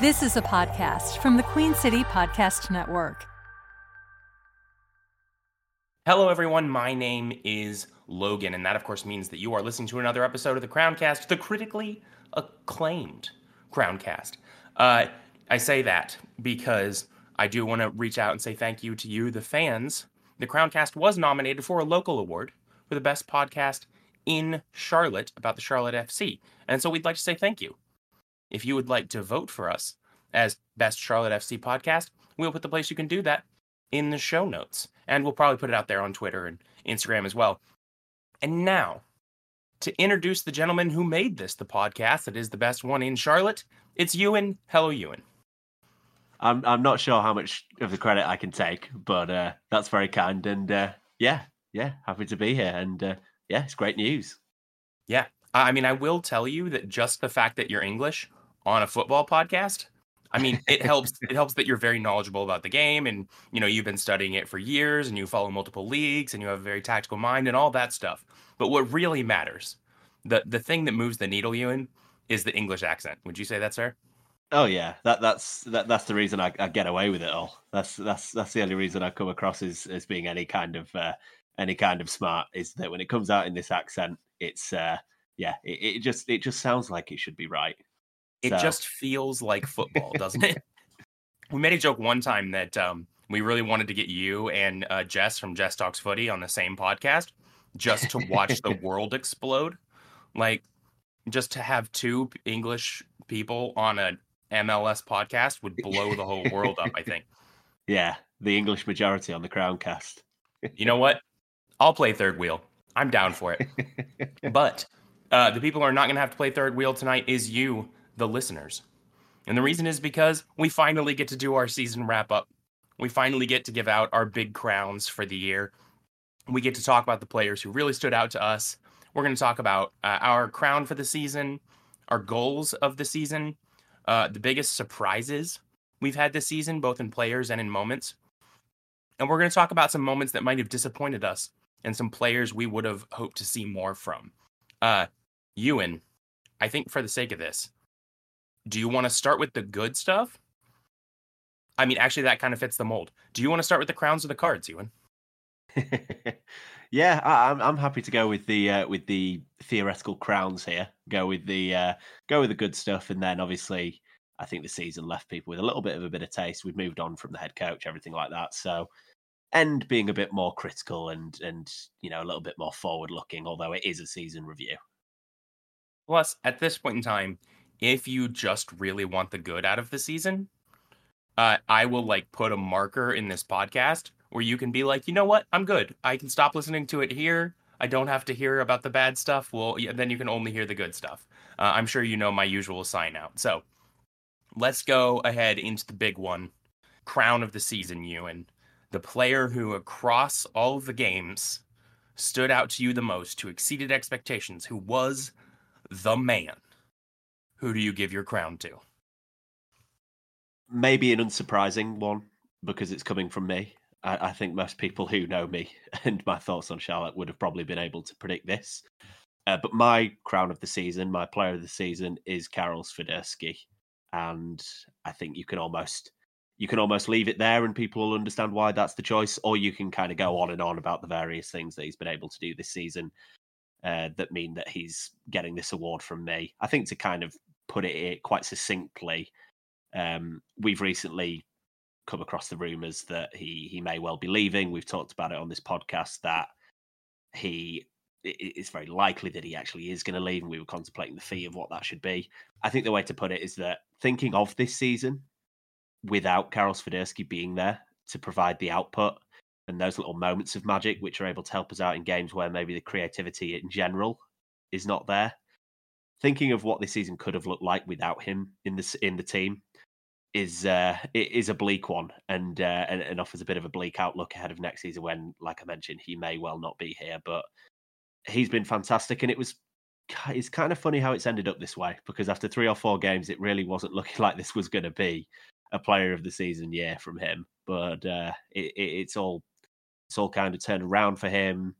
This is a podcast from the Queen City Podcast Network. Hello, everyone. My name is Logan, and that, of course, means that you are listening to another episode of the Crowncast, the critically acclaimed Crowncast. Uh, I say that because I do want to reach out and say thank you to you, the fans. The Crowncast was nominated for a local award for the best podcast in Charlotte about the Charlotte FC. And so we'd like to say thank you. If you would like to vote for us as Best Charlotte FC Podcast, we'll put the place you can do that in the show notes. And we'll probably put it out there on Twitter and Instagram as well. And now, to introduce the gentleman who made this the podcast that is the best one in Charlotte, it's Ewan. Hello, Ewan. I'm I'm not sure how much of the credit I can take, but uh, that's very kind. And uh, yeah, yeah, happy to be here. And uh, yeah, it's great news. Yeah, I mean, I will tell you that just the fact that you're English on a football podcast, I mean, it helps. it helps that you're very knowledgeable about the game, and you know you've been studying it for years, and you follow multiple leagues, and you have a very tactical mind, and all that stuff. But what really matters, the the thing that moves the needle, Ewan, is the English accent. Would you say that, sir? Oh yeah, that that's that, that's the reason I, I, get away with it all. That's that's that's the only reason I come across as as being any kind of uh, any kind of smart is that when it comes out in this accent, it's uh, yeah, it, it just it just sounds like it should be right. It so. just feels like football, doesn't it? we made a joke one time that um, we really wanted to get you and uh, Jess from Jess Talks Footy on the same podcast just to watch the world explode. Like just to have two English people on a MLS podcast would blow the whole world up, I think. Yeah, the English majority on the Crowncast. you know what? I'll play third wheel. I'm down for it. but uh, the people who are not going to have to play third wheel tonight is you, the listeners. And the reason is because we finally get to do our season wrap up. We finally get to give out our big crowns for the year. We get to talk about the players who really stood out to us. We're going to talk about uh, our crown for the season, our goals of the season, uh, the biggest surprises we've had this season, both in players and in moments. And we're going to talk about some moments that might have disappointed us and some players we would have hoped to see more from. Uh, Ewan, I think for the sake of this, do you want to start with the good stuff? I mean, actually, that kind of fits the mold. Do you want to start with the crowns or the cards, Ewan? yeah, I, am I'm happy to go with the uh, with the theoretical crowns here. Go with the uh, go with the good stuff, and then obviously, I think the season left people with a little bit of a bit of taste. We've moved on from the head coach, everything like that. So, end being a bit more critical and and you know a little bit more forward looking, although it is a season review. Plus, at this point in time, if you just really want the good out of the season, uh, I will like put a marker in this podcast where you can be like, you know what, I'm good. I can stop listening to it here. I don't have to hear about the bad stuff. Well, yeah, then you can only hear the good stuff. Uh, I'm sure you know my usual sign out. So let's go ahead into the big one crown of the season, Ewan. The player who, across all of the games, stood out to you the most, who exceeded expectations, who was the man. Who do you give your crown to? Maybe an unsurprising one because it's coming from me. I, I, think most people who know me and my thoughts on Charlotte would have probably been able to predict this. Uh, but my crown of the season, my player of the season, is Karol Swiderski, and I think you can almost you can almost leave it there, and people will understand why that's the choice. Or you can kind of go on and on about the various things that he's been able to do this season uh, that mean that he's getting this award from me. I think to kind of put it quite succinctly, um, we've recently come across the rumours that he he may well be leaving. We've talked about it on this podcast that he it's very likely that he actually is going to leave, and we were contemplating the fee of what that should be. I think the way to put it is that thinking of this season without Karol Swiderski being there to provide the output and those little moments of magic, which are able to help us out in games where maybe the creativity in general is not there. Thinking of what this season could have looked like without him in the in the team is uh, is a bleak one and, uh, and, and offers a bit of a bleak outlook ahead of next season when, like I mentioned, he may well not be here, but he's been fantastic and it was it's kind of funny how it's ended up this way because after three or four games, it really wasn't looking like this was going to be a player of the season year from him. But uh, it, it, it's all it's all kind of turned around for him.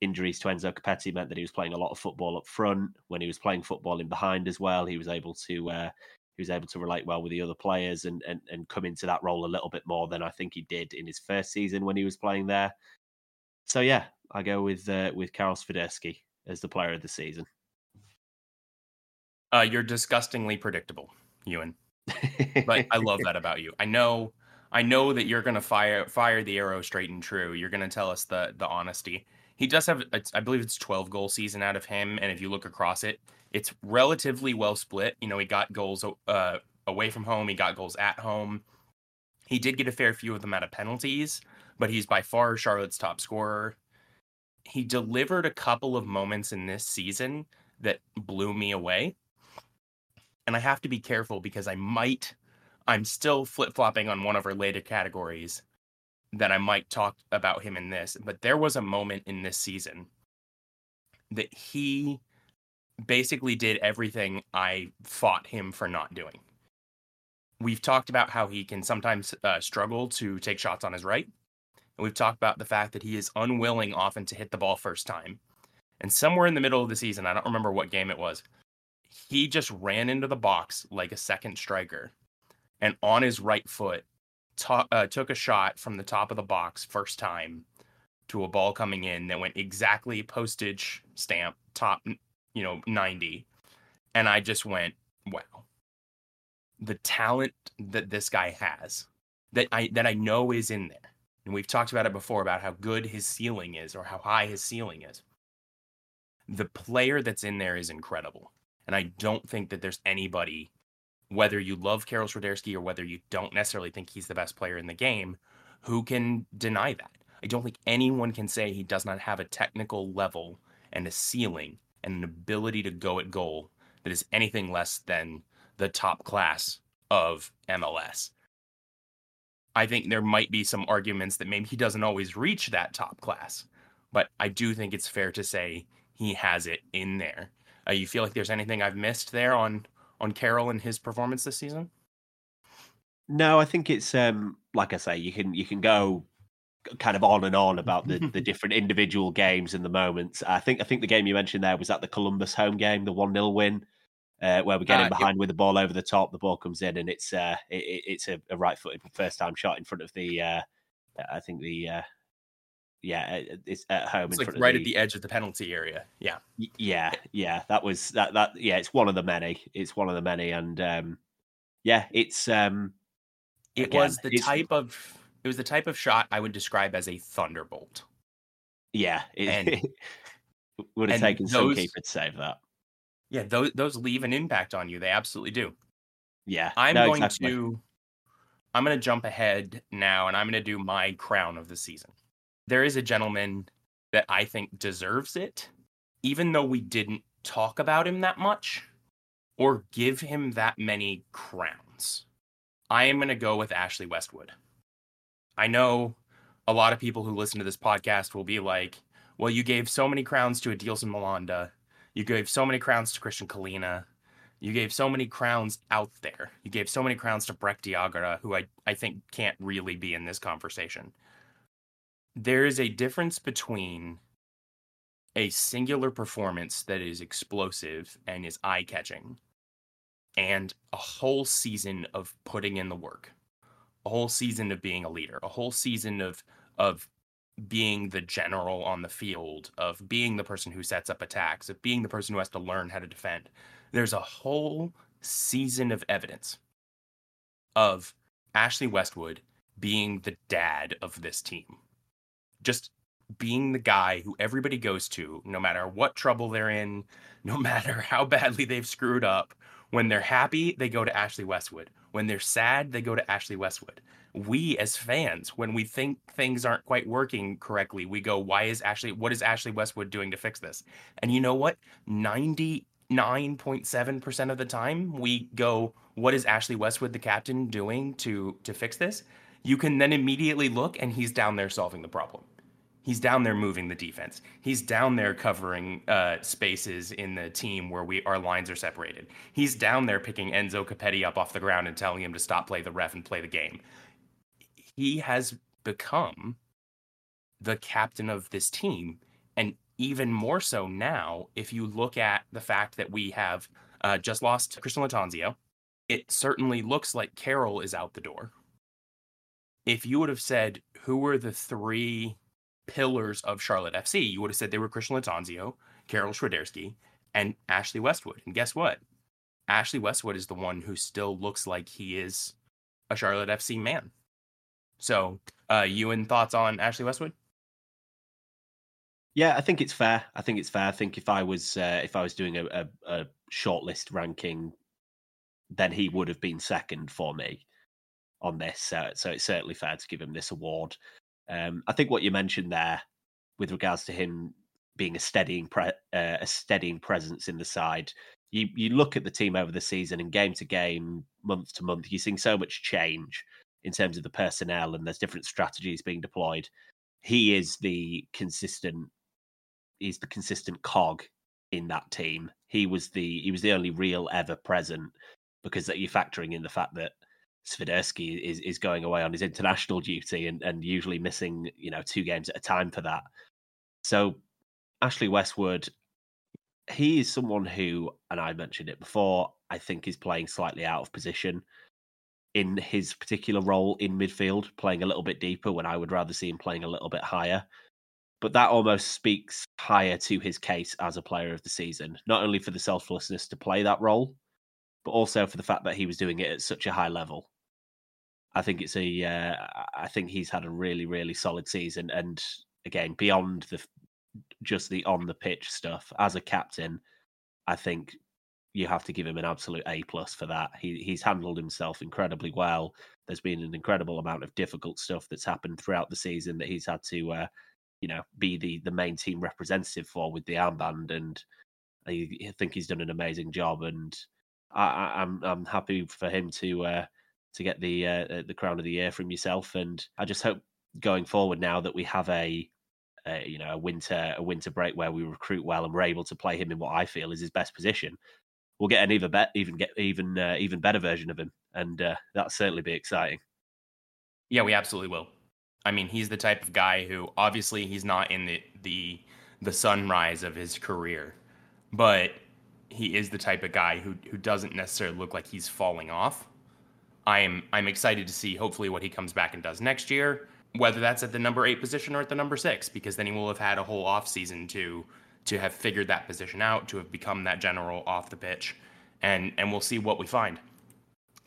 Injuries to Enzo Copetti meant that he was playing a lot of football up front. When he was playing football in behind as well, he was able to uh, he who's able to relate well with the other players and, and and come into that role a little bit more than I think he did in his first season when he was playing there. So yeah, I go with uh, with Karol Swiderski as the player of the season. Uh, you're disgustingly predictable, Ewan. but I love that about you. I know, I know that you're gonna fire fire the arrow straight and true. You're gonna tell us the the honesty. He does have, I believe it's 12 goal season out of him, and if you look across it, it's relatively well split. You know, he got goals uh, away from home, he got goals at home. He did get a fair few of them out of penalties, but he's by far Charlotte's top scorer. He delivered a couple of moments in this season that blew me away and I have to be careful because I might, I'm still flip flopping on one of our later categories that I might talk about him in this. But there was a moment in this season that he basically did everything I fought him for not doing. We've talked about how he can sometimes uh, struggle to take shots on his right. And we've talked about the fact that he is unwilling often to hit the ball first time. And somewhere in the middle of the season, I don't remember what game it was, he just ran into the box like a second striker and on his right foot to- uh, took a shot from the top of the box first time to a ball coming in that went exactly postage stamp top you know 90 and i just went wow. The talent that this guy has that i that i know is in there and we've talked about it before about how good his ceiling is or how high his ceiling is. The player that's in there is incredible and I don't think that there's anybody, whether you love Karol Swiderski or whether you don't necessarily think he's the best player in the game, who can deny that. I don't think anyone can say he does not have a technical level and a ceiling and an ability to go at goal that is anything less than the top class of MLS. I think there might be some arguments that maybe he doesn't always reach that top class, but I do think it's fair to say he has it in there. Uh, you feel like there's anything I've missed there on on Karol and his performance this season? No, I think it's um like I say, you can you can go kind of on and on about the, the different individual games and the moments. I think I think the game you mentioned there was at the Columbus home game, the one 0 win, uh, where we're getting uh, behind it, with the ball over the top. The ball comes in and it's uh, it, it's a, a right footed first time shot in front of the uh, I think the uh, yeah, it's at home. It's like right the, at the edge of the penalty area. Yeah, yeah, yeah. That was that. That yeah, it's one of the many. It's one of the many, and um, yeah, it's um, it again, was the type of it was the type of shot I would describe as a thunderbolt. Yeah, it, and, would have taken some keeper to save that. Yeah, those those leave an impact on you. They absolutely do. Yeah, I'm no, going exactly. to. I'm going to jump ahead now, and I'm going to do my crown of the season there is a gentleman that I think deserves it, even though we didn't talk about him that much or give him that many crowns. I am going to go with Ashley Westwood. I know a lot of people who listen to this podcast will be like, well, you gave so many crowns to Adilson Malanda. You gave so many crowns to Kristijan Kahlina. You gave so many crowns out there. You gave so many crowns to Brecht Dejaegere, who I, I think can't really be in this conversation there is a difference between a singular performance that is explosive and is eye catching and a whole season of putting in the work a whole season of being a leader a whole season of of being the general on the field of being the person who sets up attacks of being the person who has to learn how to defend. There's a whole season of evidence of Ashley Westwood being the dad of this team just being the guy who everybody goes to, no matter what trouble they're in, no matter how badly they've screwed up. When they're happy, they go to Ashley Westwood. When they're sad, they go to Ashley Westwood. We as fans, when we think things aren't quite working correctly, we go, why is Ashley, what is Ashley Westwood doing to fix this? And you know what? 99.7% of the time, we go, what is Ashley Westwood, the captain, doing to to fix this? You can then immediately look and he's down there solving the problem he's down there moving the defense. He's down there covering uh, spaces in the team where we our lines are separated. He's down there picking Enzo Copetti up off the ground and telling him to stop play the ref and play the game. He has become the captain of this team, and even more so now if you look at the fact that we have uh, just lost Christian Lattanzio. it certainly looks like Karol is out the door. If you would have said who were the three pillars of Charlotte FC, you would have said they were Christian Lattanzio, Karol Swiderski, and Ashley Westwood. And guess what? Ashley Westwood is the one who still looks like he is a Charlotte FC man. So, uh, Ewan, thoughts on Ashley Westwood? Yeah, I think it's fair. I think it's fair. I think if I was uh, if I was doing a, a, a shortlist ranking, then he would have been second for me on this. Uh, so it's certainly fair to give him this award. Um, I think what you mentioned there, with regards to him being a steadying pre- uh, a steadying presence in the side, you you look at the team over the season and game to game, month to month, you're seeing so much change in terms of the personnel and there's different strategies being deployed. He is the consistent he's the consistent cog in that team. He was the he was the only real ever present because that you're factoring in the fact that Swiderski is is going away on his international duty and and usually missing you know two games at a time for that. So Ashley Westwood, he is someone who, and I mentioned it before, I think is playing slightly out of position in his particular role in midfield, playing a little bit deeper when I would rather see him playing a little bit higher but that almost speaks higher to his case as a player of the season, not only for the selflessness to play that role, but also for the fact that he was doing it at such a high level. I think it's a, uh, I think he's had a really, really solid season, and again, beyond the just the on the pitch stuff, as a captain, I think you have to give him an absolute A plus for that. He he's handled himself incredibly well. There's been an incredible amount of difficult stuff that's happened throughout the season that he's had to uh, you know, be the the main team representative for with the armband, and I, I think he's done an amazing job, and I, am I'm, I'm happy for him to uh, to get the uh, uh, the crown of the year from yourself, and I just hope going forward now that we have a, a you know a winter a winter break where we recruit well and we're able to play him in what I feel is his best position, we'll get an even bet even get even uh, even better version of him, and uh, that'll certainly be exciting. Yeah, we absolutely will. I mean, he's the type of guy who obviously he's not in the the the sunrise of his career, but he is the type of guy who who doesn't necessarily look like he's falling off. I'm I'm excited to see hopefully what he comes back and does next year, whether that's at the number 8 position or at the number 6 because then he will have had a whole off season to to have figured that position out, to have become that general off the pitch and and we'll see what we find.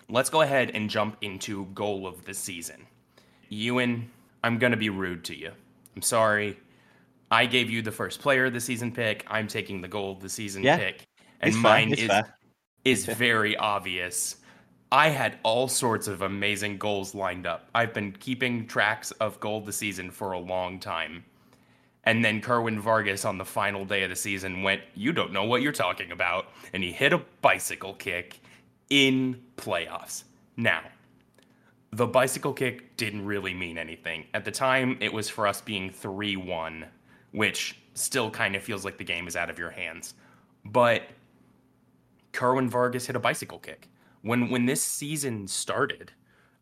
Let's go ahead and jump into goal of the season. Ewan, I'm going to be rude to you. I'm sorry. I gave you the first player of the season pick. I'm taking the goal of the season yeah, pick. And mine is is very obvious. I had all sorts of amazing goals lined up. I've been keeping tracks of goal the season for a long time. And then Kerwin Vargas on the final day of the season went, You don't know what you're talking about. And he hit a bicycle kick in playoffs. Now, the bicycle kick didn't really mean anything. At the time, it was for us being 3 1, which still kind of feels like the game is out of your hands. But Kerwin Vargas hit a bicycle kick. When when this season started,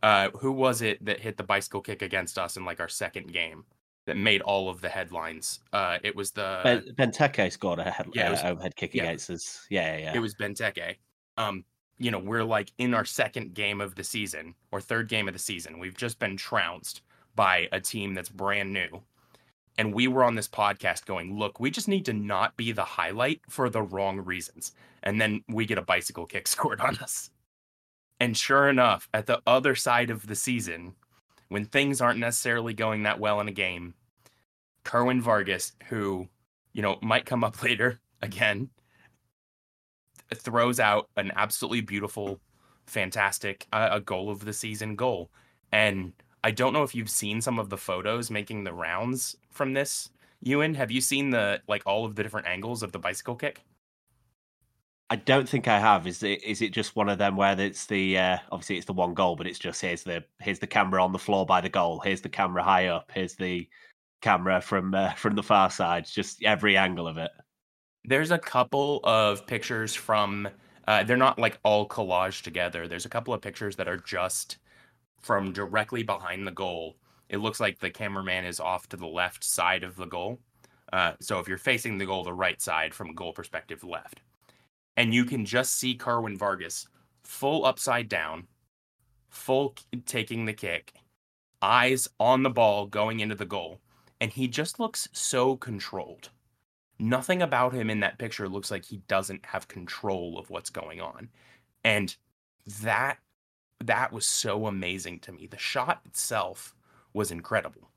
uh, who was it that hit the bicycle kick against us in like our second game that made all of the headlines? Uh, it was the Ben, Benteke scored a head, yeah, was, uh, overhead kick yeah. against us. Yeah, yeah, yeah. It was Benteke. Um, you know, we're like in our second game of the season or third game of the season. We've just been trounced by a team that's brand new. And we were on this podcast going, look, we just need to not be the highlight for the wrong reasons. And then we get a bicycle kick scored on us. And sure enough, at the other side of the season, when things aren't necessarily going that well in a game, Kerwin Vargas, who, you know, might come up later again, throws out an absolutely beautiful, fantastic, uh, a goal of the season goal. And I don't know if you've seen some of the photos making the rounds from this. Ewan, have you seen the like all of the different angles of the bicycle kick? I don't think I have. Is it is it just one of them where it's the uh, obviously it's the one goal, but it's just here's the here's the camera on the floor by the goal, here's the camera high up, here's the camera from uh, from the far side, just every angle of it. There's a couple of pictures from uh, they're not like all collaged together. There's a couple of pictures that are just from directly behind the goal. It looks like the cameraman is off to the left side of the goal. Uh, so if you're facing the goal, the right side from a goal perspective, left. And you can just see Kerwin Vargas full upside down, full taking the kick, eyes on the ball going into the goal, and he just looks so controlled. Nothing about him in that picture looks like he doesn't have control of what's going on. And that that was so amazing to me. The shot itself was incredible.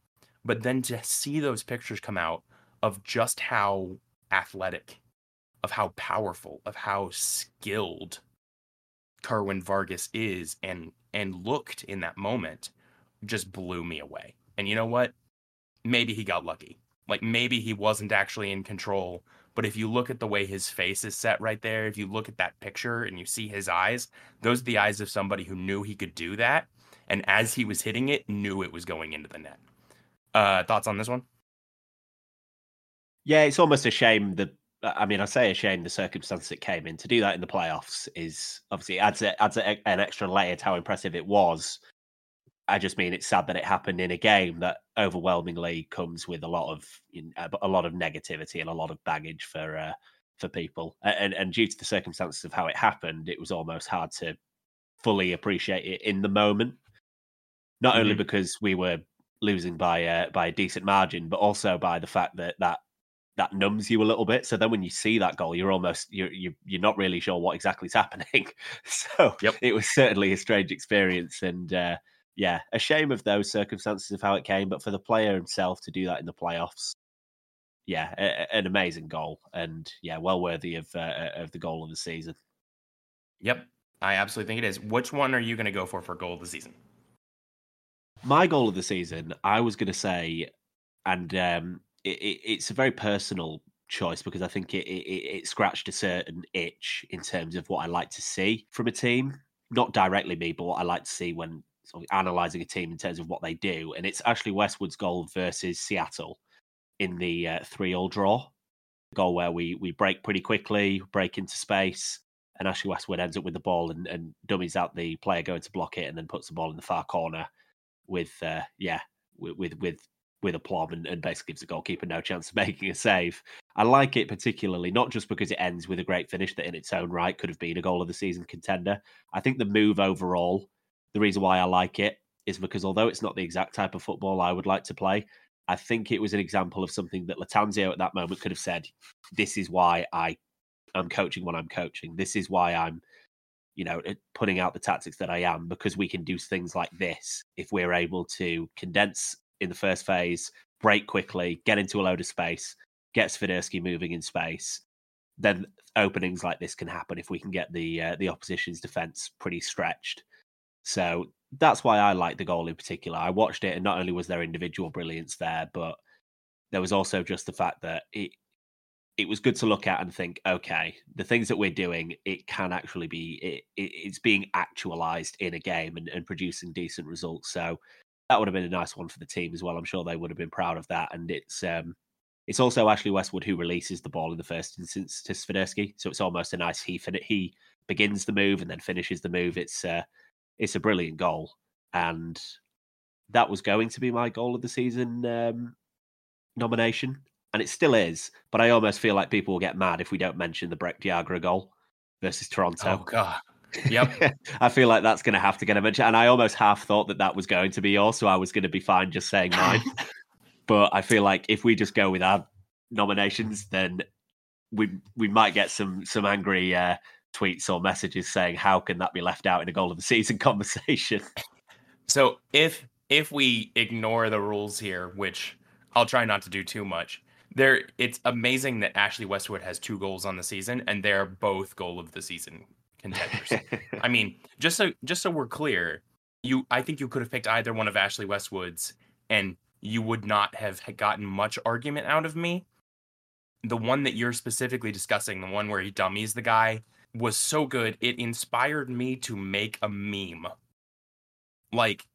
But then to see those pictures come out of just how athletic, of how powerful, of how skilled Kerwin Vargas is and and looked in that moment just blew me away. And you know what? Maybe he got lucky. Like maybe he wasn't actually in control, but if you look at the way his face is set right there, if you look at that picture and you see his eyes, those are the eyes of somebody who knew he could do that. And as he was hitting it, knew it was going into the net. Uh, thoughts on this one? Yeah, it's almost a shame that I mean, I say a shame the circumstance it came in. To do that in the playoffs is obviously adds a, adds a, an extra layer to how impressive it was. I just mean it's sad that it happened in a game that overwhelmingly comes with a lot of a lot of negativity and a lot of baggage for uh, for people. And and due to the circumstances of how it happened, it was almost hard to fully appreciate it in the moment. Not mm-hmm. only because we were losing by a, by a decent margin, but also by the fact that that that numbs you a little bit. So then when you see that goal, you're almost you're you, you're not really sure what exactly is happening. so yep. it was certainly a strange experience, and uh, yeah, a shame of those circumstances of how it came. But for the player himself to do that in the playoffs, yeah, a, an amazing goal, and yeah, well worthy of uh, of the goal of the season. Yep, I absolutely think it is. Which one are you going to go for for goal of the season? My goal of the season, I was going to say, and um, it, it, it's a very personal choice because I think it, it, scratched a certain itch in terms of what I like to see from a team. Not directly me, but what I like to see when sort of analysing a team in terms of what they do. And it's Ashley Westwood's goal versus Seattle in the uh, three-all draw. Goal where we we break pretty quickly, break into space, and Ashley Westwood ends up with the ball and, and dummies out the player going to block it, and then puts the ball in the far corner with uh, yeah with with, with with aplomb and, and basically gives the goalkeeper no chance of making a save. I like it particularly, not just because it ends with a great finish that in its own right could have been a goal of the season contender. I think the move overall, the reason why I like it is because although it's not the exact type of football I would like to play, I think it was an example of something that Lattanzio at that moment could have said, This is why I am coaching when I'm coaching. This is why I'm, you know, putting out the tactics that I am, because we can do things like this if we're able to condense in the first phase, break quickly, get into a load of space, get Swiderski moving in space. Then openings like this can happen if we can get the uh, the opposition's defense pretty stretched. So that's why I like the goal in particular. I watched it, and not only was there individual brilliance there, but there was also just the fact that it it was good to look at and think, okay, the things that we're doing, it can actually be it, it it's being actualized in a game and, and producing decent results. So that would have been a nice one for the team as well. I'm sure they would have been proud of that. And it's um, it's also Ashley Westwood who releases the ball in the first instance to Swiderski, so it's almost a nice he fin- he begins the move and then finishes the move. It's uh, it's a brilliant goal, and that was going to be my goal of the season um, nomination, and it still is. But I almost feel like people will get mad if we don't mention the Brecht Dejaegere goal versus Toronto. Oh god, Yep. I feel like that's going to have to get a mention. And I almost half thought that that was going to be yours, so I was going to be fine just saying mine. but I feel like if we just go with our nominations, then we we might get some some angry uh, tweets or messages saying how can that be left out in a goal of the season conversation. So if if we ignore the rules here, which I'll try not to do too much, there it's amazing that Ashley Westwood has two goals on the season and they're both goal of the season contenders. I mean, just so just so we're clear, you I think you could have picked either one of Ashley Westwood's and you would not have gotten much argument out of me. The one that you're specifically discussing, the one where he dummies the guy, was so good it inspired me to make a meme. Like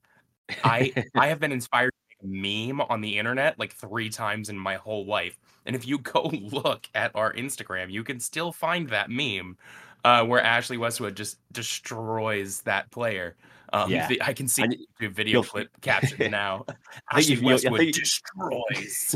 I I have been inspired to make a meme on the internet like 3 times in my whole life. And if you go look at our Instagram, you can still find that meme uh, where Ashley Westwood just destroys that player. Um, Yeah. the- I can see the video clip captioned now. I think Ashley if you- I Westwood destroys.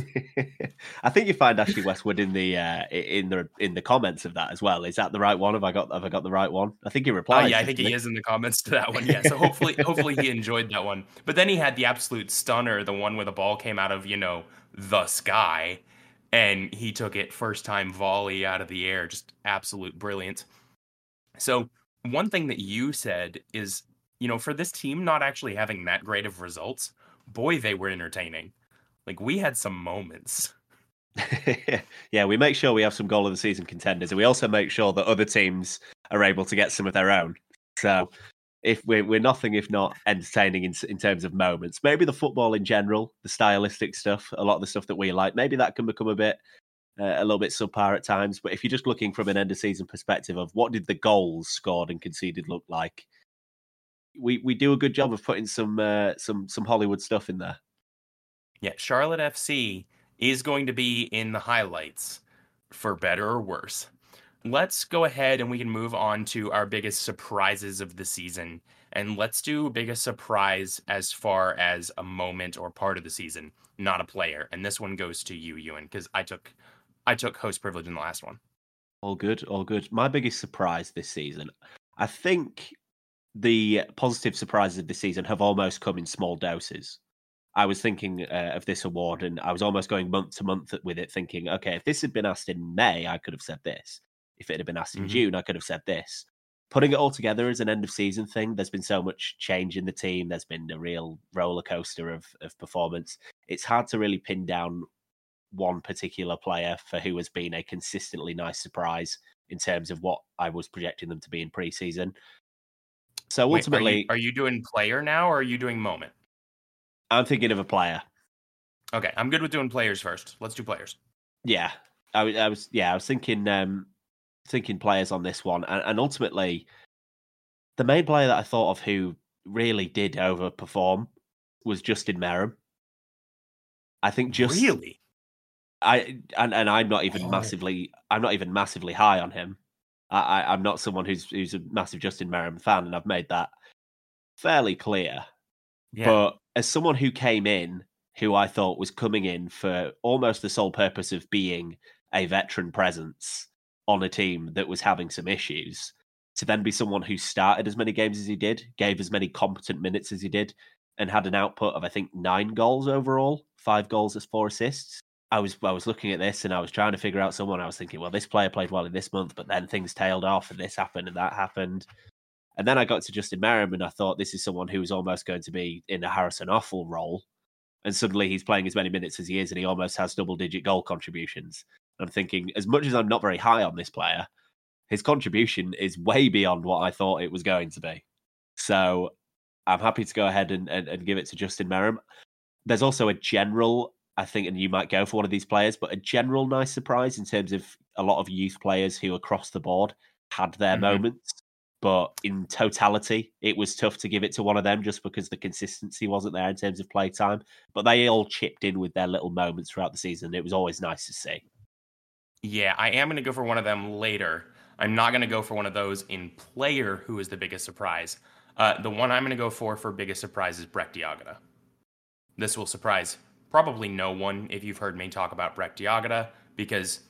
I think you find Ashley Westwood in the uh, in the in the comments of that as well. Is that the right one? Have I got have I got the right one? I think he Uh, replies. yeah, I think he is in the comments to that one. Yeah, so hopefully, hopefully he enjoyed that one. But then he had the absolute stunner, the one where the ball came out of you know the sky, and he took it first time volley out of the air, just absolute brilliance. So one thing that you said is, you know, for this team not actually having that great of results, boy, they were entertaining. Like we had some moments. yeah, we make sure we have some goal of the season contenders, and we also make sure that other teams are able to get some of their own. So, if we're we're nothing if not entertaining in in terms of moments, maybe the football in general, the stylistic stuff, a lot of the stuff that we like, maybe that can become a bit uh, a little bit subpar at times. But if you're just looking from an end of season perspective of what did the goals scored and conceded look like, we we do a good job of putting some uh, some some Hollywood stuff in there. Yeah, Charlotte FC is going to be in the highlights for better or worse. Let's go ahead and we can move on to our biggest surprises of the season. And let's do biggest surprise as far as a moment or part of the season, not a player. And this one goes to you, Ewan, because I took I took host privilege in the last one. All good, all good. My biggest surprise this season, I think the positive surprises of the season have almost come in small doses. I was thinking uh, of this award and I was almost going month to month with it, thinking, okay, if this had been asked in May, I could have said this. If it had been asked in Mhm. June, I could have said this. Putting it all together as an end of season thing, there's been so much change in the team. There's been a real roller coaster of, of performance. It's hard to really pin down one particular player for who has been a consistently nice surprise in terms of what I was projecting them to be in preseason. So Wait, ultimately, are you, are you doing player now or are you doing moment? I'm thinking of a player. Okay, I'm good with doing players first. Let's do players. Yeah, I, was- I was. Yeah, I was thinking, um, thinking players on this one, and, and ultimately, the main player that I thought of who really did overperform was Justin Meram. I think just really? I and, and I'm not even Oh. massively I'm not even massively high on him. I, I I'm not someone who's who's a massive Justin Meram fan, and I've made that fairly clear. Yeah. But as someone who came in, who I thought was coming in for almost the sole purpose of being a veteran presence on a team that was having some issues, to then be someone who started as many games as he did, gave as many competent minutes as he did, and had an output of I think nine goals overall, five goals as four assists. I was I was looking at this and I was trying to figure out someone. I was thinking, well, this player played well in this month, but then things tailed off and this happened and that happened. And then I got to Justin Meram and I thought this is someone who is almost going to be in a Harrison Afful role. And suddenly he's playing as many minutes as he is and he almost has double digit goal contributions. I'm thinking, as much as I'm not very high on this player, his contribution is way beyond what I thought it was going to be. So I'm happy to go ahead and, and, and give it to Justin Meram. There's also a general, I think, and you might go for one of these players, but a general nice surprise in terms of a lot of youth players who across the board had their Mhm. moments. But in totality, it was tough to give it to one of them just because the consistency wasn't there in terms of play time. But they all chipped in with their little moments throughout the season. It was always nice to see. Yeah, I am going to go for one of them later. I'm not going to go for one of those in player who is the biggest surprise. Uh, the one I'm going to go for for biggest surprise is Brecht Dejaegere. This will surprise probably no one if you've heard me talk about Brecht Dejaegere because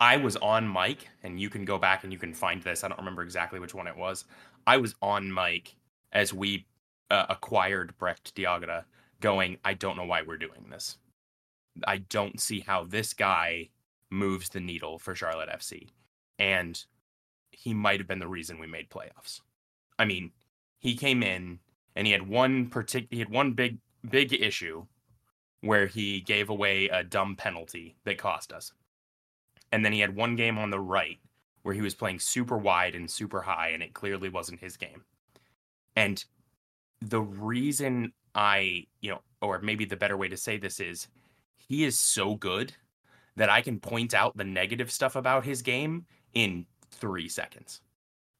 I was on mic, and you can go back and you can find this. I don't remember exactly which one it was. I was on mic as we uh, acquired Brecht Dejaegere, going, I don't know why we're doing this. I don't see how this guy moves the needle for Charlotte FC. And he might have been the reason we made playoffs. I mean, he came in and he had one partic- he had one big big issue where he gave away a dumb penalty that cost us. And then he had one game on the right where he was playing super wide and super high and it clearly wasn't his game. And the reason I, you know, or maybe the better way to say this is he is so good that I can point out the negative stuff about his game in three seconds.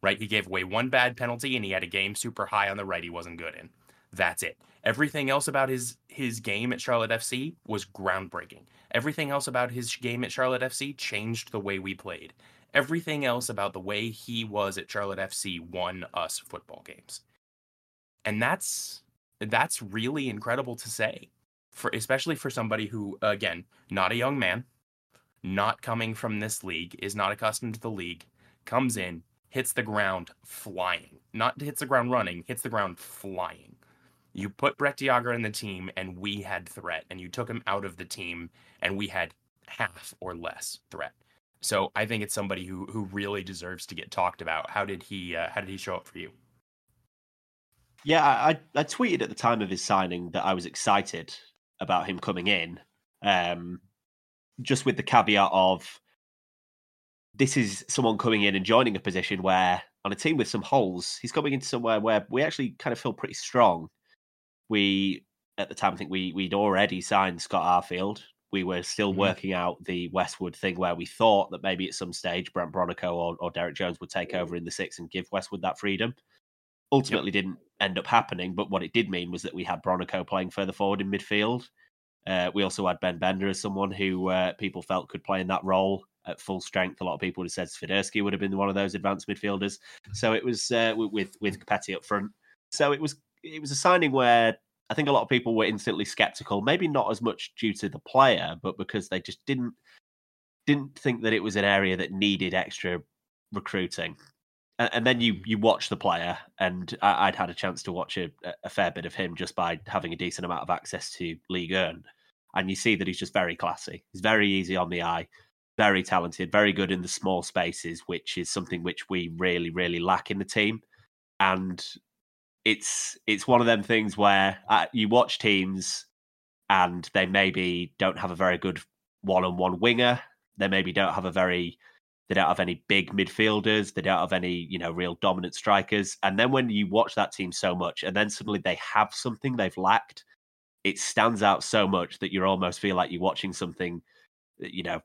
Right? He gave away one bad penalty and he had a game super high on the right he wasn't good in. That's it. Everything else about his his game at Charlotte FC was groundbreaking. Everything else about his game at Charlotte FC changed the way we played. Everything else about the way he was at Charlotte FC won us football games. And that's that's really incredible to say. For especially for somebody who again, not a young man, not coming from this league, is not accustomed to the league, comes in, hits the ground flying. Not hits the ground running, hits the ground flying. You put Brecht Dejaegere in the team and we had threat, and you took him out of the team and we had half or less threat. So I think it's somebody who who really deserves to get talked about. How did he uh, how did he show up for you? Yeah, I, I tweeted at the time of his signing that I was excited about him coming in, um, just with the caveat of this is someone coming in and joining a position where on a team with some holes, he's coming into somewhere where we actually kind of feel pretty strong. We at the time I think we we'd already signed Scott Arfield, we were still mm-hmm. working out the Westwood thing where we thought that maybe at some stage Brandt Bronico or, or Derrick Jones would take over in the six and give Westwood that freedom. Ultimately, yep. didn't end up happening, but what it did mean was that we had Bronico playing further forward in midfield. Uh, we also had Ben Bender as someone who uh, people felt could play in that role at full strength. A lot of people would have said Swiderski would have been one of those advanced midfielders. So it was uh, with with Copetti up front. So it was it was a signing where I think a lot of people were instantly skeptical, maybe not as much due to the player, but because they just didn't didn't think that it was an area that needed extra recruiting. And, and then you mm. you watch the player, and I, would had a chance to watch a, a, fair bit of him just by having a decent amount of access to League Earn, and you see that he's just very classy. He's very easy on the eye, very talented, very good in the small spaces, which is something which we really really lack in the team. And it's it's one of them things where uh, you watch teams and they maybe don't have a very good one-on-one winger. They maybe don't have a very they don't have any big midfielders. They don't have any you know real dominant strikers. And then when you watch that team so much, and then suddenly they have something they've lacked, it stands out so much that you almost feel like you're watching something you know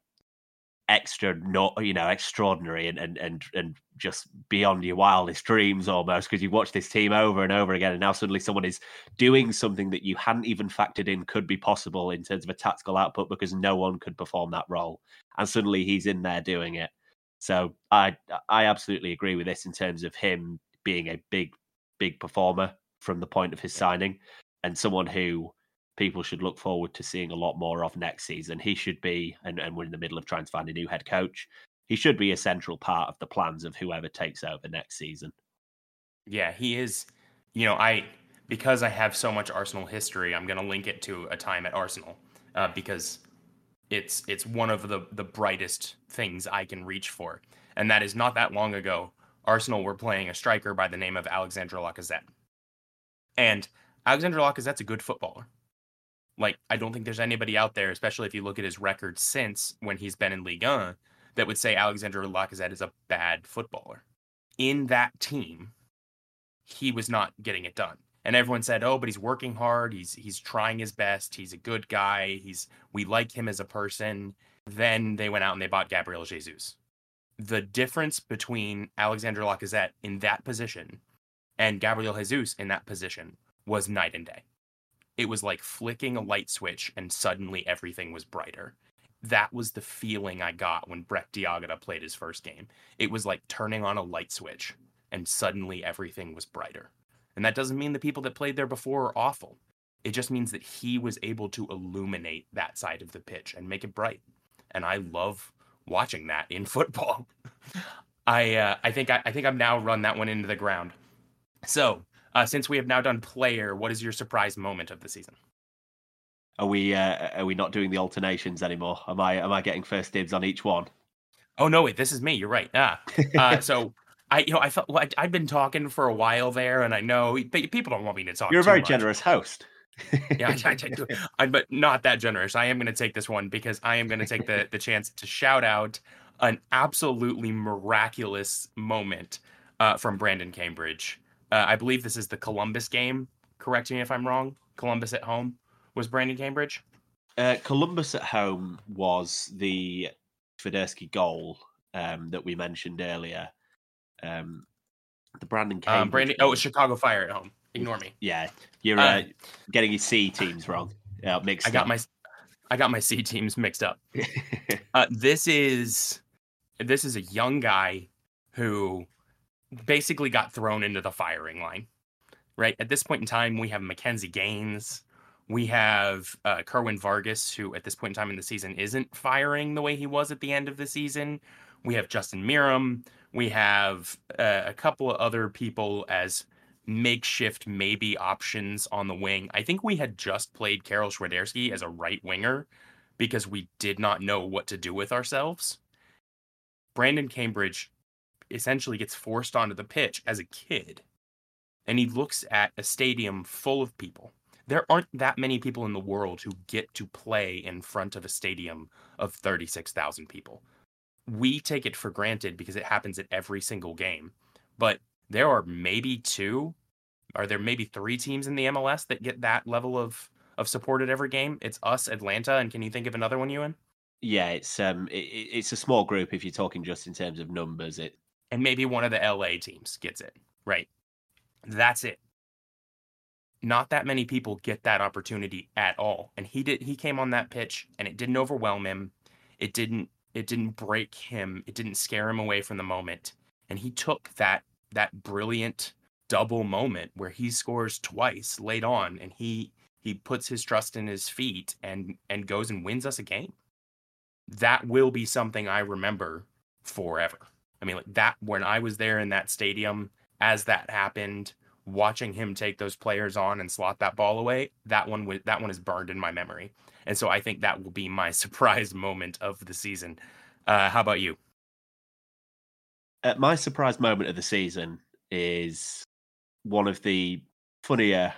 extra not you know extraordinary and and and, and just beyond your wildest dreams almost because you watch this team over and over again and now suddenly someone is doing something that you hadn't even factored in could be possible in terms of a tactical output because no one could perform that role and suddenly he's in there doing it. So i i absolutely agree with this in terms of him being a big big performer from the point of his signing and someone who people should look forward to seeing a lot more of next season. He should be, and, and we're in the middle of trying to find a new head coach. He should be a central part of the plans of whoever takes over next season. Yeah, he is. You know, I because I have so much Arsenal history, I'm going to link it to a time at Arsenal uh, because it's it's one of the the brightest things I can reach for, and that is not that long ago. Arsenal were playing a striker by the name of Alexandre Lacazette, and Alexandre Lacazette's a good footballer. Like, I don't think there's anybody out there, especially if you look at his record since when he's been in Ligue 1, that would say Alexander Lacazette is a bad footballer. In that team, he was not getting it done. And everyone said, "Oh, but he's working hard. He's he's trying his best. He's a good guy. He's we like him as a person." Then they went out and they bought Gabriel Jesus. The difference between Alexander Lacazette in that position and Gabriel Jesus in that position was night and day it was like flicking a light switch and suddenly everything was brighter. That was the feeling I got when Brecht Dejaegere played his first game. It was like turning on a light switch and suddenly everything was brighter. And that doesn't mean the people that played there before are awful. It just means that he was able to illuminate that side of the pitch and make it bright. And I love watching that in football. I uh, I think I, I think I've now run that one into the ground. So uh, since we have now done player, what is your surprise moment of the season? Are we uh, are we not doing the alternations anymore? Am I am I getting first dibs on each one? Oh no, wait, this is me. You're right. Ah, uh, so I you know I felt well, I, have been talking for a while there, and I know people don't want me to talk. You're a very much. generous host. yeah, I, I, I, but not that generous. I am going to take this one because I am going to take the the chance to shout out an absolutely miraculous moment uh, from Brandon Cambridge. Uh, I believe this is the Columbus game. Correct me if I'm wrong. Columbus at home was Brandon Cambridge. Uh, Columbus at home was the Swiderski goal um, that we mentioned earlier. Um, the Brandon Cambridge. Um, Brandon, oh, Chicago Fire at home. Ignore me. Yeah, you're uh, uh, getting your C teams wrong. Yeah, mixed. I got up. my, I got my C teams mixed up. uh, this is this is a young guy who basically got thrown into the firing line. Right at this point in time, we have McKenzie Gaines, we have uh, Kerwin Vargas, who at this point in time in the season isn't firing the way he was at the end of the season. We have Justin Meram. We have uh, a couple of other people as makeshift maybe options on the wing. I think we had just played Karol Swiderski as a right winger because we did not know what to do with ourselves. Brandon Cambridge essentially gets forced onto the pitch as a kid and he looks at a stadium full of people. There aren't that many people in the world who get to play in front of a stadium of 36,000 people. We take it for granted because it happens at every single game. But there are maybe two, are there maybe three teams in the MLS that get that level of of support at every game? It's us, Atlanta, and can you think of another one, Ewan? Yeah, it's um, it, it's a small group if you're talking just in terms of numbers. It and maybe one of the LA teams gets it. Right. That's it. Not that many people get that opportunity at all. And he did he came on that pitch and it didn't overwhelm him. It didn't it didn't break him. It didn't scare him away from the moment. And he took that that brilliant double moment where he scores twice late on and he he puts his trust in his feet and and goes and wins us a game that will be something i remember forever i mean like that when i was there in that stadium as that happened watching him take those players on and slot that ball away that one that one is burned in my memory. And so i think that will be my surprise moment of the season. Uh, how about you? Uh, my surprise moment of the season is one of the funnier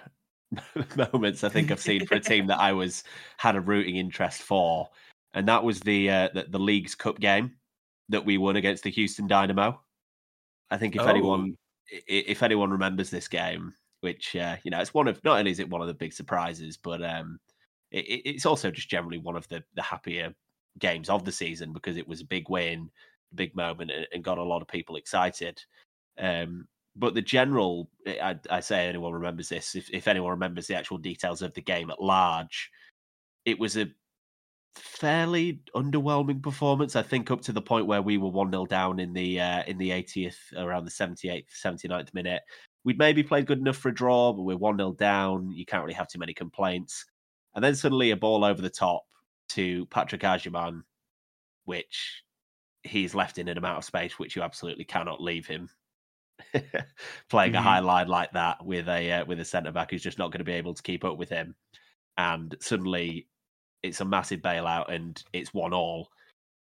moments I think I've seen for a team that I was had a rooting interest for, and that was the uh, the, the Leagues Cup game that we won against the Houston Dynamo. I think if oh. anyone if anyone remembers this game, which uh, you know it's one of not only is it one of the big surprises, but um, it, it's also just generally one of the the happier games of the season because it was a big win, a big moment, and got a lot of people excited. Um, but the general, I, I, say anyone remembers this, if, if anyone remembers the actual details of the game at large, it was a fairly underwhelming performance. I think up to the point where we were one 0 down in the uh, in the 80th, around the 78th, 79th minute. We'd maybe played good enough for a draw, but we're one 0 down. You can't really have too many complaints. And then suddenly a ball over the top to Patrick Agyemang, which he's left in an amount of space which you absolutely cannot leave him playing mm-hmm. a high line like that with a uh, with a centre back who's just not going to be able to keep up with him, and suddenly it's a massive bailout and it's one all.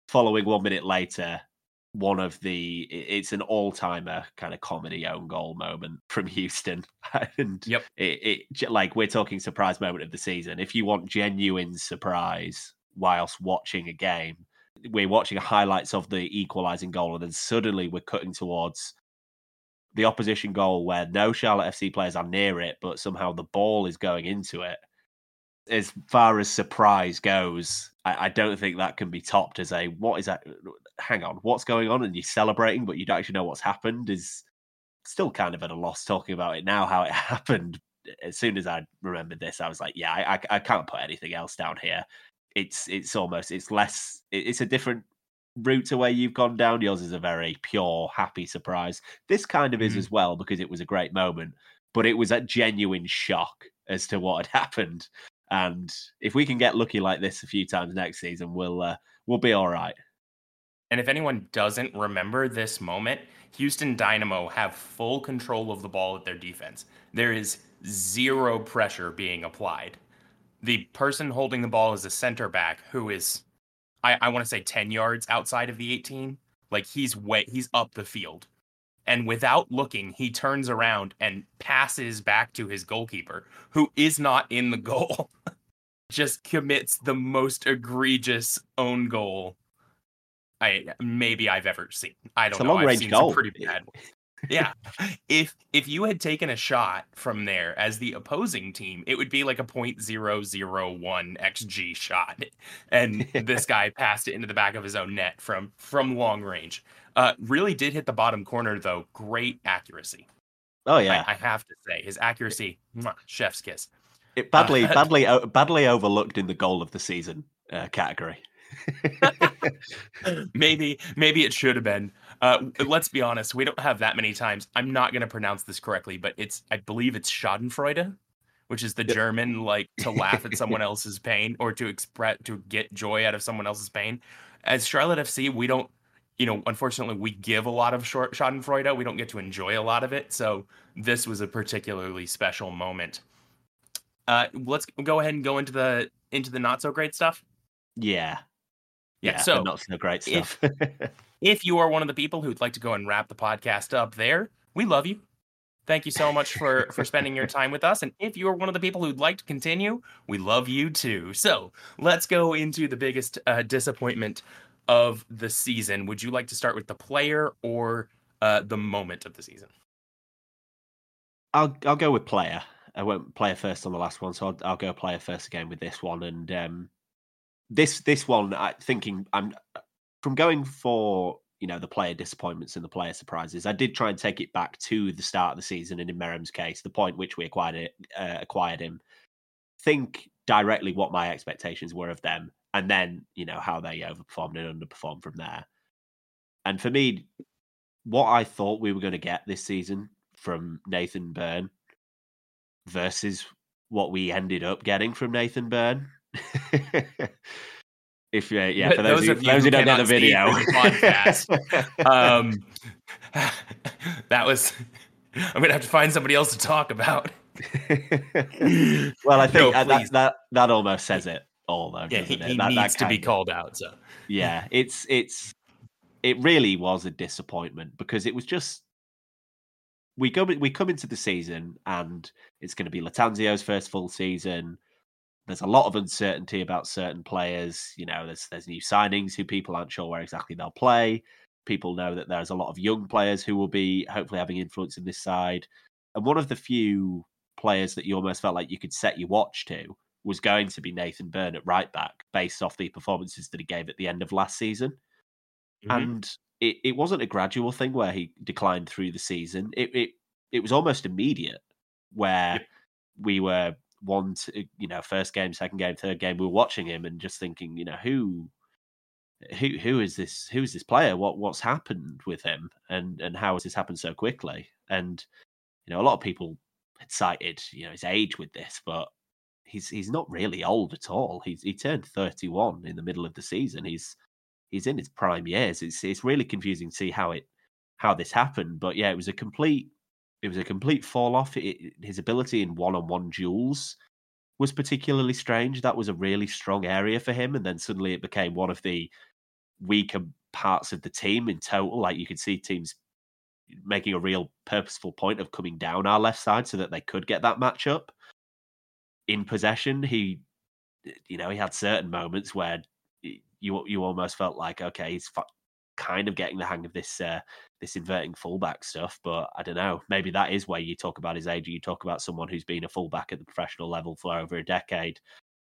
Following one minute later, one of the it's an all timer kind of comedy own goal moment from Houston, and yep, it, it like we're talking surprise moment of the season. If you want genuine surprise whilst watching a game, we're watching highlights of the equalizing goal, and then suddenly we're cutting towards the opposition goal where no Charlotte FC players are near it, but somehow the ball is going into it. As far as surprise goes, I, I, don't think that can be topped as a what is that? Hang on, what's going on? And you're celebrating, but you don't actually know what's happened. Is still kind of at a loss talking about it now, how it happened. As soon as I remembered this, I was like, yeah, I, I can't put anything else down here. It's it's almost it's less. It's a different route to where you've gone down. Yours is a very pure, happy surprise. This kind of mm-hmm. is as well because it was a great moment, but it was a genuine shock as to what had happened. And if we can get lucky like this a few times next season, we'll uh, we'll be all right. And if anyone doesn't remember this moment, Houston Dynamo have full control of the ball at their defense. There is zero pressure being applied. The person holding the ball is a center back who is I, I want to say 10 yards outside of the 18. Like he's way he's up the field. And without looking, he turns around and passes back to his goalkeeper, who is not in the goal. Just commits the most egregious own goal I maybe I've ever seen. I don't it's know. Long range goal. pretty bad yeah. If if you had taken a shot from there as the opposing team, it would be like a 0.001 xg shot. And this guy passed it into the back of his own net from from long range. Uh really did hit the bottom corner though. Great accuracy. Oh yeah. I, I have to say his accuracy, mwah, chef's kiss. It badly uh, badly badly overlooked in the goal of the season uh, category. maybe maybe it should have been. Uh, let's be honest, we don't have that many times. I'm not going to pronounce this correctly, but it's I believe it's Schadenfreude, which is the. German like to laugh at someone else's pain or to express to get joy out of someone else's pain. As Charlotte FC, we don't you know, unfortunately, we give a lot of short Schadenfreude. We don't get to enjoy a lot of it. So this was a particularly special moment. Uh, let's go ahead and go into the into the not so great stuff. Yeah, yeah. yeah so not so great stuff. If, if you are one of the people who'd like to go and wrap the podcast up there, we love you. Thank you so much for for spending your time with us. And if you are one of the people who'd like to continue, we love you too. So let's go into the biggest uh, disappointment of the season. Would you like to start with the player or uh, the moment of the season? I'll I'll go with player. I won't player first on the last one, so I'll, I'll go player first again with this one. And um, this this one, I thinking I'm from going for you know the player disappointments and the player surprises. I did try and take it back to the start of the season, and in Meram's case, the point which we acquired it, uh, acquired him. Think directly what my expectations were of them, and then you know how they overperformed and underperformed from there. And for me, what I thought we were going to get this season from Nathan Byrne versus what we ended up getting from Nathan Byrne. if uh, yeah, for those, those, who, those who don't know the video, podcast, um, that was. I'm gonna have to find somebody else to talk about. well, I think no, that, that that almost says it all, though. Yeah, he, he that, needs that to be of, called out. So yeah, it's it's it really was a disappointment because it was just we go we come into the season and it's going to be Lattanzio's first full season. There's a lot of uncertainty about certain players. You know, there's there's new signings who people aren't sure where exactly they'll play. People know that there's a lot of young players who will be hopefully having influence in this side. And one of the few players that you almost felt like you could set your watch to was going to be Nathan Byrne at right back based off the performances that he gave at the end of last season. Mm-hmm. And it, it wasn't a gradual thing where he declined through the season. It it, it was almost immediate where we were one to, you know, first game, second game, third game, we were watching him and just thinking, you know, who who who is this who is this player? What what's happened with him and and how has this happened so quickly? And you know, a lot of people had cited, you know, his age with this, but he's he's not really old at all. He's he turned 31 in the middle of the season. He's he's in his prime years. It's it's really confusing to see how it how this happened. But yeah, it was a complete it was a complete fall off. It, his ability in one on one duels was particularly strange. That was a really strong area for him, and then suddenly it became one of the weaker parts of the team in total. Like you could see teams making a real purposeful point of coming down our left side so that they could get that matchup in possession. He, you know, he had certain moments where you you almost felt like, okay, he's kind of getting the hang of this uh, this inverting fullback stuff. But I don't know, maybe that is where you talk about his age. You talk about someone who's been a fullback at the professional level for over a decade,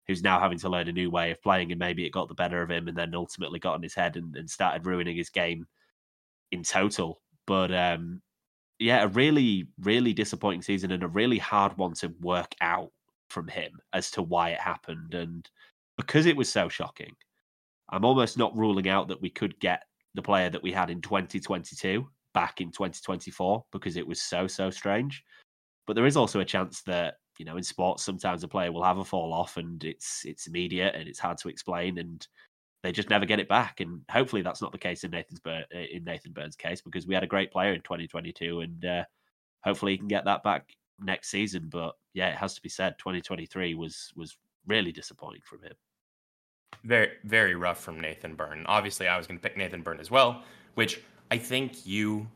who's now having to learn a new way of playing, and maybe it got the better of him, and then ultimately got in his head and, and started ruining his game in total. But um, yeah, a really, really disappointing season and a really hard one to work out from him as to why it happened. And because it was so shocking, I'm almost not ruling out that we could get the player that we had in 2022 back in 2024 because it was so, so strange. But there is also a chance that, you know, in sports, sometimes a player will have a fall off and it's it's immediate and it's hard to explain and they just never get it back. And hopefully that's not the case in Nathan's in Nathan Byrne's case because we had a great player in 2022 and uh, hopefully he can get that back next season. But yeah, it has to be said, 2023 was was really disappointing from him. Very very rough from Nathan Byrne. Obviously, I was going to pick Nathan Byrne as well, which I think you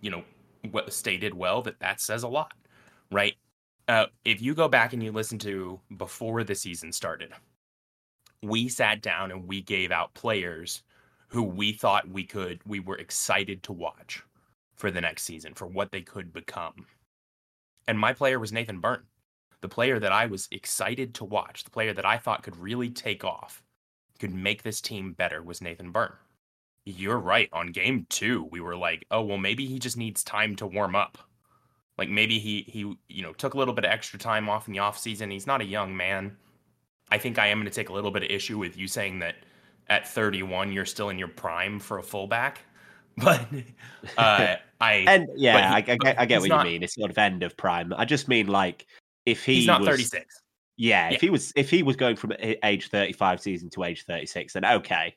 you know stated well that that says a lot, right? Uh, if you go back and you listen to before the season started, we sat down and we gave out players who we thought we could, we were excited to watch for the next season, for what they could become. And my player was Nathan Byrne, the player that I was excited to watch, the player that I thought could really take off, could make this team better was Nathan Byrne. You're right. On game two, we were like, oh, well, maybe he just needs time to warm up. Like maybe he he you know took a little bit of extra time off in the off season. He's not a young man. I think I am going to take a little bit of issue with you saying that at 31 you're still in your prime for a fullback. But uh, I and yeah, he, I, I, get, I get what not, you mean. It's sort of end of prime. I just mean like if he he's not was, 36. Yeah, Yeah. if he was if he was going from age 35 season to age 36, then okay.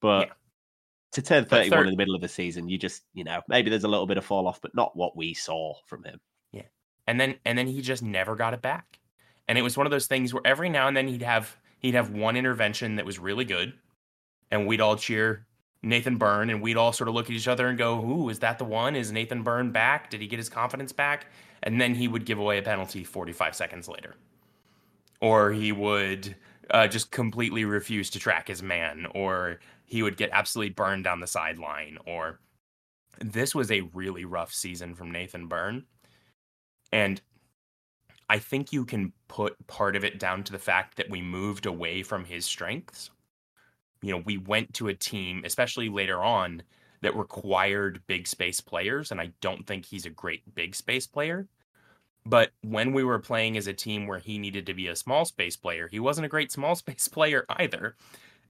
But Yeah. to turn 31 thir- in the middle of the season, you just you know maybe there's a little bit of fall off, but not what we saw from him. Yeah, and then and then he just never got it back and it was one of those things where every now and then he'd have he'd have one intervention that was really good and we'd all cheer nathan byrne and we'd all sort of look at each other and go ooh is that the one is nathan byrne back did he get his confidence back and then he would give away a penalty 45 seconds later or he would uh, just completely refuse to track his man or he would get absolutely burned down the sideline or this was a really rough season from nathan byrne and I think you can put part of it down to the fact that we moved away from his strengths. You know, we went to a team, especially later on, that required big space players. And I don't think he's a great big space player. But when we were playing as a team where he needed to be a small space player, he wasn't a great small space player either.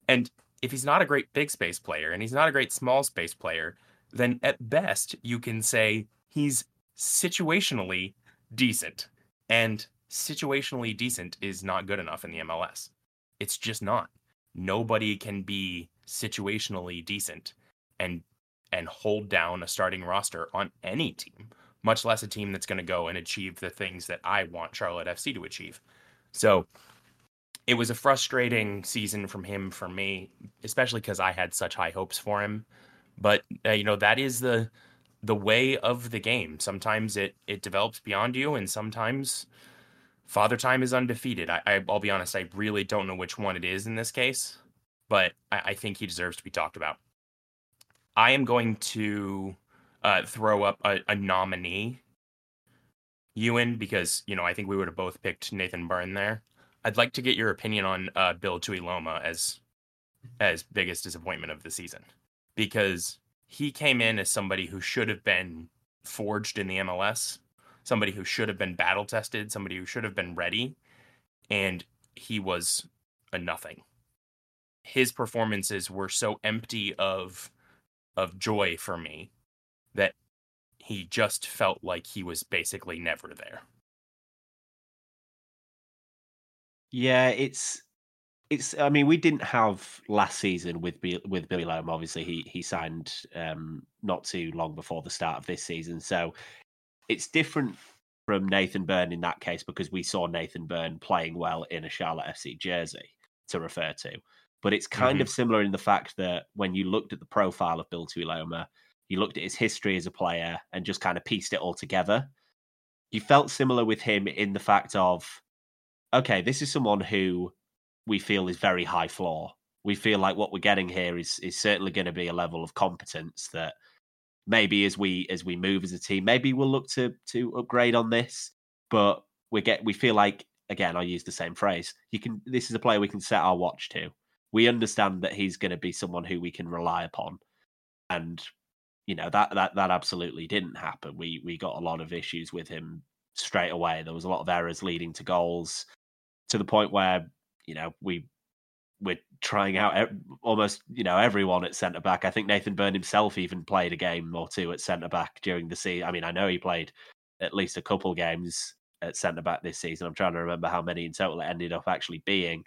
And if he's not a great big space player and he's not a great small space player, then at best you can say he's situationally decent. And situationally decent is not good enough in the MLS. It's just not. Nobody can be situationally decent and and hold down a starting roster on any team, much less a team that's going to go and achieve the things that I want Charlotte FC to achieve. So it was a frustrating season from him for me, especially because I had such high hopes for him. But uh, you know that is the the way of the game. Sometimes it it develops beyond you, and sometimes Father Time is undefeated. I, I I'll be honest, I really don't know which one it is in this case, but I, I think he deserves to be talked about. I am going to uh, throw up a, a nominee, Ewan, because you know I think we would have both picked Nathan Byrne there. I'd like to get your opinion on uh, Bill Tuiloma as as biggest disappointment of the season because he came in as somebody who should have been forged in the MLS, somebody who should have been battle tested, somebody who should have been ready, and he was a nothing. His performances were so empty of of joy for me that he just felt like he was basically never there. Yeah, it's it's. I mean, we didn't have last season with with Bill Tuiloma. Obviously, he he signed um, not too long before the start of this season, so it's different from Nathan Byrne in that case because we saw Nathan Byrne playing well in a Charlotte FC jersey to refer to. But it's kind of similar in the fact that when you looked at the profile of Bill Tuiloma, you looked at his history as a player and just kind of pieced it all together. You felt similar with him in the fact of, okay, this is someone who we feel is very high floor. We feel like what we're getting here is is certainly going to be a level of competence that maybe as we as we move as a team, maybe we'll look to to upgrade on this. But we get we feel like again, I'll use the same phrase. You can this is a player we can set our watch to. We understand that he's going to be someone who we can rely upon, and you know that that that absolutely didn't happen. We we got a lot of issues with him straight away. There was a lot of errors leading to goals to the point where you know we we're trying out almost you know everyone at centre back. I think Nathan Byrne himself even played a game or two at centre back during the season. I mean, I know he played at least a couple games at centre back this season. I'm trying to remember how many in total it ended up actually being.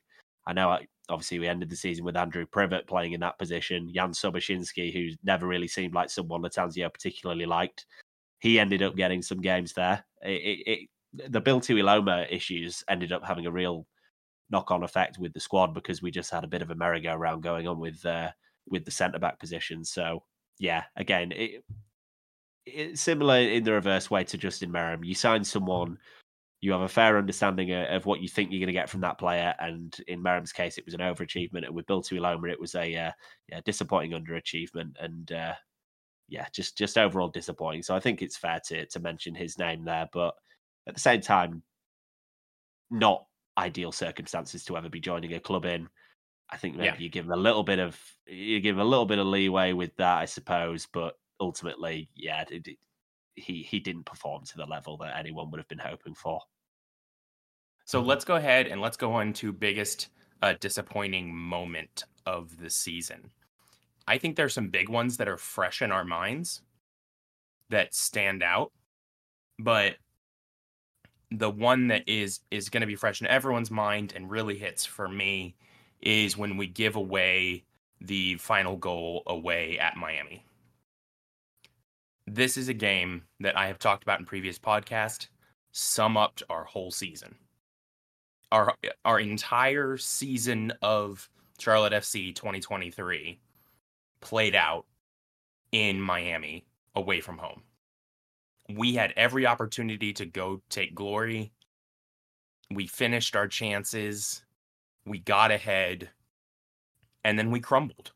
I know I, obviously we ended the season with Andrew Privett playing in that position. Jan Sobociński, who never really seemed like someone Lattanzio particularly liked, he ended up getting some games there. It, it, it, the Bill Tuiloma issues ended up having a real knock-on effect with the squad because we just had a bit of a merry-go-round going on with uh, with the centre back position. So yeah, again, it, similar in the reverse way to Justin Meram. You sign someone, you have a fair understanding of, of what you think you're going to get from that player, and in Meram's case, it was an overachievement, and with Bill Tuiloma, it was a uh, yeah, disappointing underachievement, and uh, yeah, just just overall disappointing. So I think it's fair to to mention his name there, but at the same time, not ideal circumstances to ever be joining a club in. I think maybe Yeah. you give him a little bit of you give him a little bit of leeway with that, I suppose. But ultimately, yeah, it, it- he he didn't perform to the level that anyone would have been hoping for. So let's go ahead and let's go on to biggest uh, disappointing moment of the season. I think there's some big ones that are fresh in our minds that stand out, but the one that is is going to be fresh in everyone's mind and really hits for me is when we give away the final goal away at Miami. This is a game that I have talked about in previous podcasts, sum up our whole season. Our our entire season of Charlotte FC 2023 played out in Miami away from home we had every opportunity to go take glory. We finished our chances. We got ahead. And then we crumbled.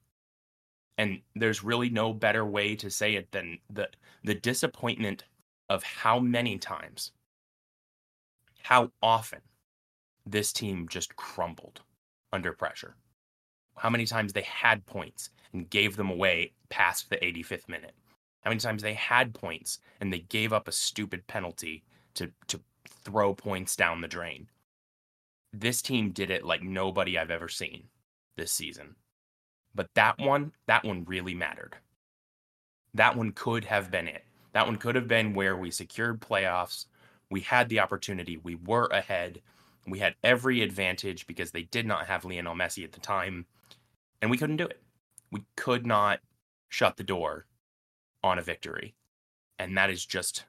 And there's really no better way to say it than the the disappointment of how many times, how often this team just crumbled under pressure. How many times they had points and gave them away past the 85th minute how many times they had points and they gave up a stupid penalty to to throw points down the drain. This team did it like nobody I've ever seen this season. But that one, that one really mattered. That one could have been it. That one could have been where we secured playoffs. We had the opportunity. We were ahead. We had every advantage because they did not have Lionel Messi at the time. And we couldn't do it. We could not shut the door on a victory. And that is just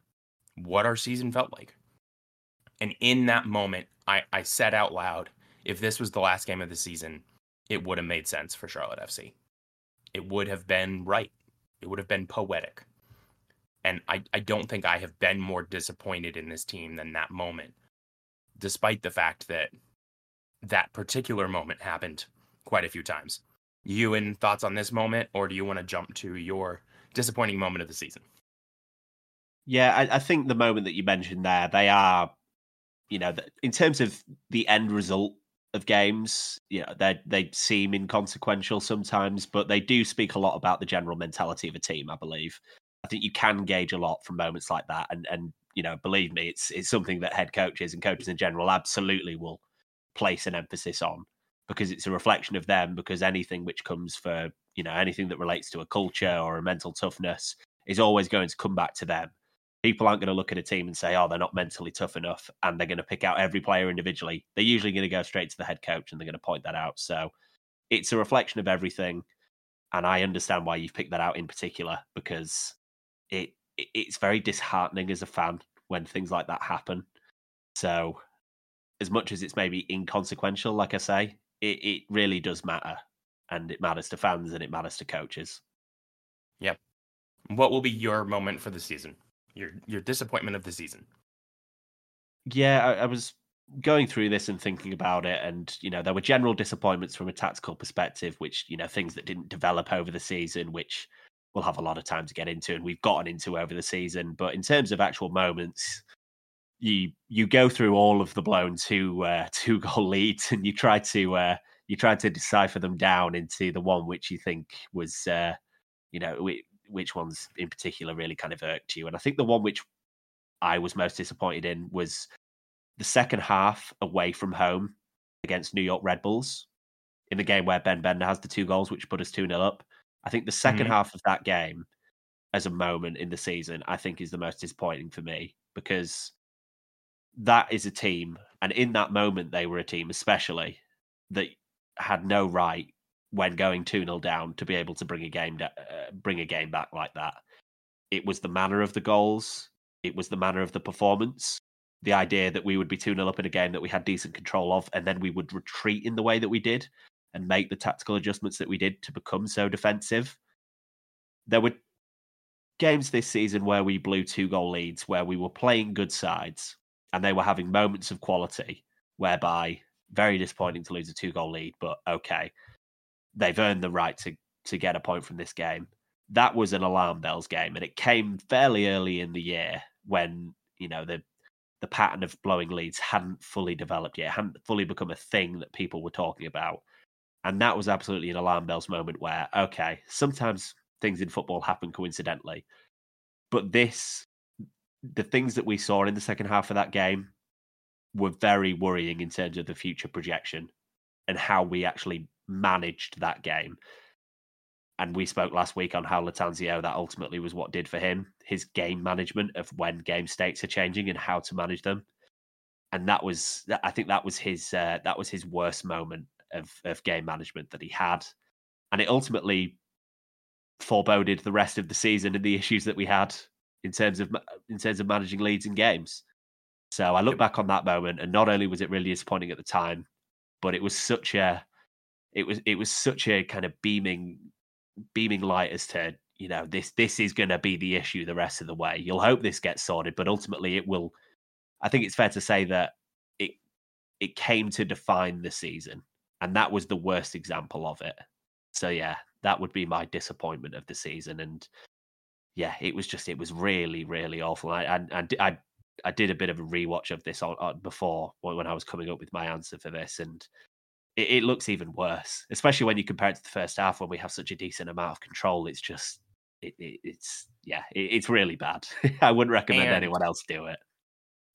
what our season felt like. And in that moment, I, I said out loud, if this was the last game of the season, it would have made sense for Charlotte FC. It would have been right. It would have been poetic. And I, I don't think I have been more disappointed in this team than that moment, despite the fact that that particular moment happened quite a few times. You and thoughts on this moment, or do you want to jump to your disappointing moment of the season. Yeah, I, I think the moment that you mentioned there, they are, you know, in terms of the end result of games, you know, they they seem inconsequential sometimes, but they do speak a lot about the general mentality of a team. I believe. I think you can gauge a lot from moments like that, and and you know, believe me, it's it's something that head coaches and coaches in general absolutely will place an emphasis on because it's a reflection of them. Because anything which comes for you know anything that relates to a culture or a mental toughness is always going to come back to them. People aren't going to look at a team and say, "Oh, they're not mentally tough enough," and they're going to pick out every player individually. They're usually going to go straight to the head coach and they're going to point that out. So it's a reflection of everything, and I understand why you've picked that out in particular because it it's very disheartening as a fan when things like that happen. So as much as it's maybe inconsequential, like I say, it, it really does matter and it matters to fans and it matters to coaches. Yep. What will be your moment for the season? Your your disappointment of the season? Yeah, I, I was going through this and thinking about it, and you know there were general disappointments from a tactical perspective, which you know things that didn't develop over the season, which we'll have a lot of time to get into, and we've gotten into over the season. But in terms of actual moments, you you go through all of the blown two uh, two goal leads, and you try to uh, you tried to decipher them down into the one which you think was, uh, you know, which ones in particular really kind of irked you. And I think the one which I was most disappointed in was the second half away from home against New York Red Bulls in the game where Ben Bender has the two goals, which put us 2 0 up. I think the 2nd mm-hmm. half of that game, as a moment in the season, I think is the most disappointing for me because that is a team, and in that moment, they were a team, especially that had no right when going 2 0 down to be able to bring a game uh, bring a game back like that. It was the manner of the goals, it was the manner of the performance, the idea that we would be 2 0 up in a game that we had decent control of, and then we would retreat in the way that we did and make the tactical adjustments that we did to become so defensive. There were games this season where we blew two goal leads, where we were playing good sides and they were having moments of quality whereby very disappointing to lose a two goal lead, but okay. They've earned the right to, to get a point from this game. That was an alarm bells game, and it came fairly early in the year when, you know, the the pattern of blowing leads hadn't fully developed yet, hadn't fully become a thing that people were talking about. And that was absolutely an alarm bells moment where, okay, sometimes things in football happen coincidentally. But this, the things that we saw in the second half of that game were very worrying in terms of the future projection and how we actually managed that game. And we spoke last week on how Lattanzio that ultimately was what did for him his game management of when game states are changing and how to manage them. And that was, I think, that was his uh, that was his worst moment of of game management that he had, and it ultimately foreboded the rest of the season and the issues that we had in terms of in terms of managing leads in games. So I look back on that moment, and not only was it really disappointing at the time, but it was such a it was it was such a kind of beaming beaming light as to you know this this is going to be the issue the rest of the way. You'll hope this gets sorted, but ultimately it will. I think it's fair to say that it it came to define the season, and that was the worst example of it. So yeah, that would be my disappointment of the season, and yeah, it was just it was really really awful. I I I, I did a bit of a rewatch of this on, on before when I was coming up with my answer for this, and it, it, looks even worse, especially when you compare it to the first half when we have such a decent amount of control. It's just it, it, it's yeah, it's really bad. I wouldn't recommend and anyone else do it.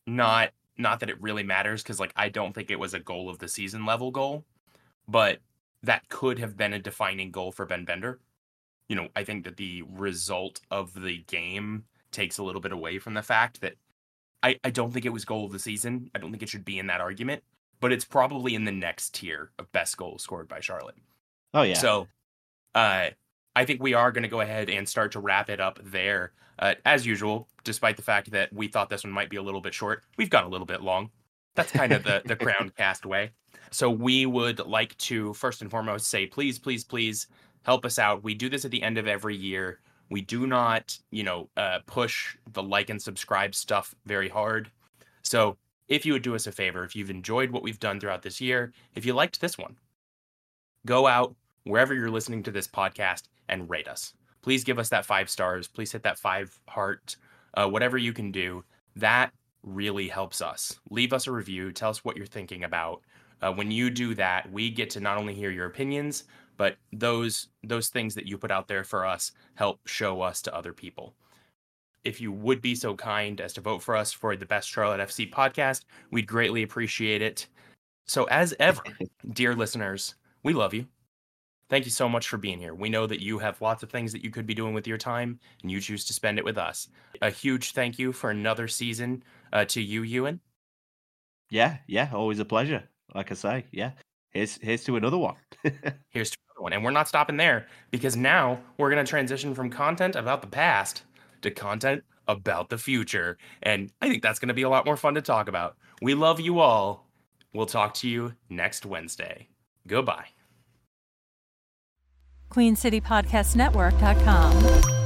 Not not that it really matters because like I don't think it was a goal of the season level goal, but that could have been a defining goal for Ben Bender. You know, I think that the result of the game takes a little bit away from the fact that I, I don't think it was goal of the season. I don't think it should be in that argument, but it's probably in the next tier of best goals scored by Charlotte. Oh yeah. So, uh, I think we are going to go ahead and start to wrap it up there. Uh, as usual, despite the fact that we thought this one might be a little bit short, we've gone a little bit long. That's kind of the the crown cast way. So we would like to first and foremost say, please, please, please help us out. We do this at the end of every year. We do not, you know, uh, push the like and subscribe stuff very hard. So if you would do us a favor, if you've enjoyed what we've done throughout this year, if you liked this one, go out wherever you're listening to this podcast and rate us. Please give us that five stars. Please hit that five heart, uh, whatever you can do. That really helps us. Leave us a review. Tell us what you're thinking about. Uh, when you do that, we get to not only hear your opinions, but those those things that you put out there for us help show us to other people. If you would be so kind as to vote for us for the Best Charlotte FC podcast, we'd greatly appreciate it. So, as ever, dear listeners, we love you. Thank you so much for being here. We know that you have lots of things that you could be doing with your time, and you choose to spend it with us. A huge thank you for another season uh, to you, Ewan. Yeah, yeah, always a pleasure. Like I say, yeah. Here's here's to another one. here's to another one, and we're not stopping there because now we're gonna transition from content about the past to content about the future, and I think that's gonna be a lot more fun to talk about. We love you all. We'll talk to you next Wednesday. Goodbye. QueenCityPodcastNetwork.com.